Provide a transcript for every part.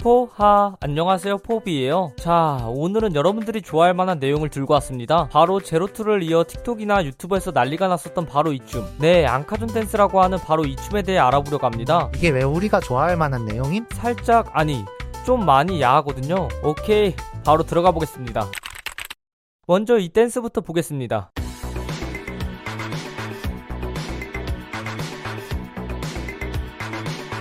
포하. 안녕하세요 포비예요. 자 오늘은 여러분들이 좋아할 만한 내용을 들고 왔습니다. 바로 제로투를 이어 틱톡이나 유튜브에서 난리가 났었던 바로 이춤. 네 앙카존 댄스라고 하는 바로 이춤에 대해 알아보려고 합니다. 이게 왜 우리가 좋아할 만한 내용임? 살짝 아니 좀 많이 야하거든요. 오케이 바로 들어가 보겠습니다. 먼저 이 댄스부터 보겠습니다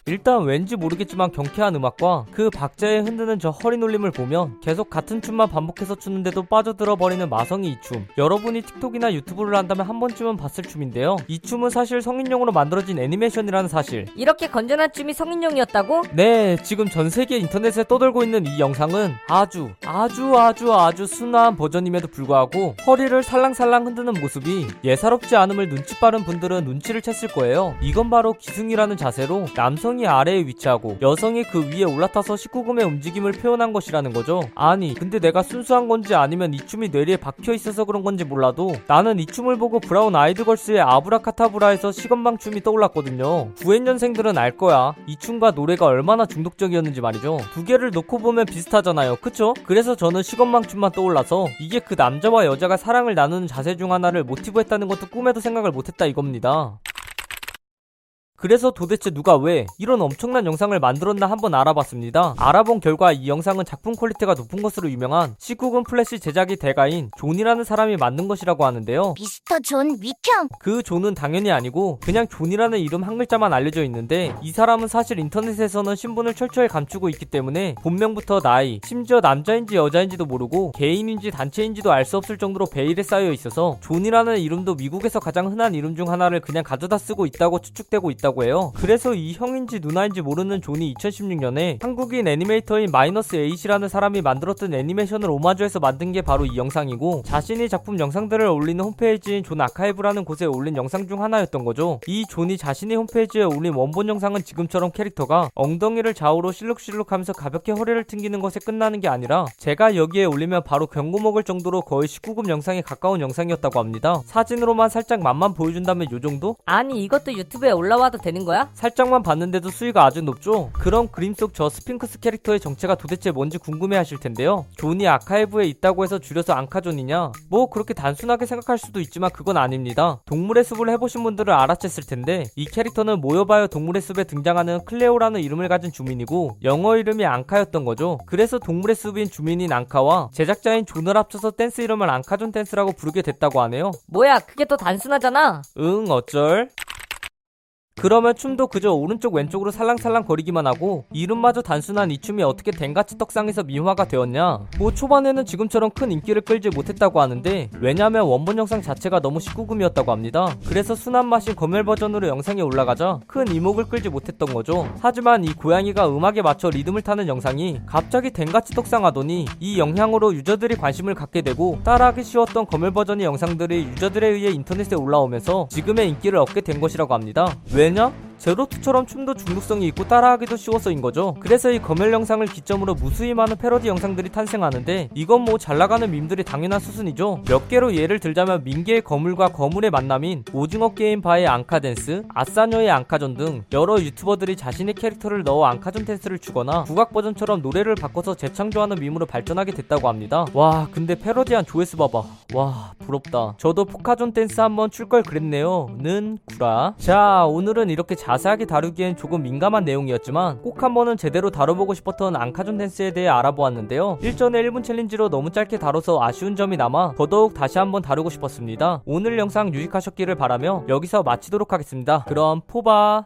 일단 왠지 모르겠지만 경쾌한 음악과 그 박자에 흔드는 저 허리 놀림을 보면 계속 같은 춤만 반복해서 추는데도 빠져들어 버리는 마성이 이 춤. 여러분이 틱톡이나 유튜브를 한다면 한 번쯤은 봤을 춤인데요. 이 춤은 사실 성인용으로 만들어진 애니메이션이라는 사실. 이렇게 건전한 춤이 성인용이었다고? 네, 지금 전 세계 인터넷에 떠돌고 있는 이 영상은 아주 아주 아주 아주 순화한 버전임에도 불구하고 허리를 살랑살랑 흔드는 모습이 예사롭지 않음을 눈치 빠른 분들은 눈치를 챘을 거예요. 이건 바로 기승위라는 자세로 남성이 아래에 위치하고 여성이 그 위에 올라타서 19금의 움직임을 표현한 것이라는 거죠. 아니, 근데 내가 순수한 건지 아니면 이 춤이 뇌리에 박혀 있어서 그런 건지 몰라도 나는 이 춤을 보고 브라운 아이드 걸스의 아브라카타브라에서 시건방 춤이 떠올랐거든요. 9회년생들은 알 거야. 이 춤과 노래가 얼마나 중독적이었는지 말이죠. 두 개를 놓고 보면 비슷하잖아요. 그쵸? 그래서 저는 시건방 춤만 떠올라서 이게 그 남자와 여자가 사랑을 나누는 자세 중 하나를 모티브 했다는 것도 꿈에도 생각을 못했다 이겁니다. 그래서 도대체 누가 왜 이런 엄청난 영상을 만들었나 한번 알아봤습니다. 알아본 결과 이 영상은 작품 퀄리티가 높은 것으로 유명한 19금 플래시 제작의 대가인 존이라는 사람이 만든 것이라고 하는데요. 미스터 존 윅 형 그 존은 당연히 아니고 그냥 존이라는 이름 한 글자만 알려져 있는데 이 사람은 사실 인터넷에서는 신분을 철저히 감추고 있기 때문에 본명부터 나이, 심지어 남자인지 여자인지도 모르고 개인인지 단체인지도 알 수 없을 정도로 베일에 쌓여 있어서 존이라는 이름도 미국에서 가장 흔한 이름 중 하나를 그냥 가져다 쓰고 있다고 추측되고 있다 있다고 해요. 그래서 이 형인지 누나인지 모르는 존이 2016년에 한국인 애니메이터인 마이너스 에잇이라는 사람이 만들었던 애니메이션을 오마주해서 만든 게 바로 이 영상이고 자신의 작품 영상들을 올리는 홈페이지인 존 아카이브라는 곳에 올린 영상 중 하나였던 거죠. 이 존이 자신의 홈페이지에 올린 원본 영상은 지금처럼 캐릭터가 엉덩이를 좌우로 실룩실룩 하면서 가볍게 허리를 튕기는 것에 끝나는 게 아니라 제가 여기에 올리면 바로 경고 먹을 정도로 거의 19금 영상에 가까운 영상이었다고 합니다. 사진으로만 살짝 맛만 보여준다면 요 정도? 아니 이것도 유튜브에 올라와도 되는 거야? 살짝만 봤는데도 수위가 아주 높죠? 그럼 그림 속 저 스핑크스 캐릭터의 정체가 도대체 뭔지 궁금해 하실 텐데요. 존이 아카이브에 있다고 해서 줄여서 앙카존이냐? 뭐 그렇게 단순하게 생각할 수도 있지만 그건 아닙니다. 동물의 숲을 해보신 분들은 알아챘을 텐데 이 캐릭터는 모여봐요 동물의 숲에 등장하는 클레오라는 이름을 가진 주민이고 영어 이름이 앙카였던 거죠. 그래서 동물의 숲인 주민인 앙카와 제작자인 존을 합쳐서 댄스 이름을 앙카존 댄스라고 부르게 됐다고 하네요. 뭐야 그게 더 단순하잖아. 응 어쩔? 그러면 춤도 그저 오른쪽 왼쪽으로 살랑살랑 거리기만 하고 이름마저 단순한 이 춤이 어떻게 댕같이 떡상에서 밈화가 되었냐? 뭐 초반에는 지금처럼 큰 인기를 끌지 못했다고 하는데 왜냐면 원본 영상 자체가 너무 19금이었다고 합니다. 그래서 순한 맛인 검열 버전으로 영상이 올라가자 큰 이목을 끌지 못했던 거죠. 하지만 이 고양이가 음악에 맞춰 리듬을 타는 영상이 갑자기 댕같이 떡상하더니 이 영향으로 유저들이 관심을 갖게 되고 따라하기 쉬웠던 검열 버전의 영상들이 유저들에 의해 인터넷에 올라오면서 지금의 인기를 얻게 된 것이라고 합니다. 왜 왜냐? 제로투처럼 춤도 중독성이 있고 따라하기도 쉬워서인 거죠. 그래서 이 검열 영상을 기점으로 무수히 많은 패러디 영상들이 탄생하는데 이건 뭐 잘나가는 밈들의 당연한 수순이죠. 몇 개로 예를 들자면 밈계의 거물과 거물의 만남인 오징어 게임 바의 앙카댄스, 아싸녀의 앙카존 등 여러 유튜버들이 자신의 캐릭터를 넣어 앙카존 댄스를 추거나 국악 버전처럼 노래를 바꿔서 재창조하는 밈으로 발전하게 됐다고 합니다. 와 근데 패러디한 조회수 봐봐. 와 부럽다. 저도 포카존 댄스 한번 출 걸 그랬네요. 는 구라. 자 오늘은 이렇게 자세하게 다루기엔 조금 민감한 내용이었지만 꼭 한번은 제대로 다뤄보고 싶었던 앙카존 댄스에 대해 알아보았는데요. 일전에 1분 챌린지로 너무 짧게 다뤄서 아쉬운 점이 남아 더더욱 다시 한번 다루고 싶었습니다. 오늘 영상 유익하셨기를 바라며 여기서 마치도록 하겠습니다. 그럼 포바.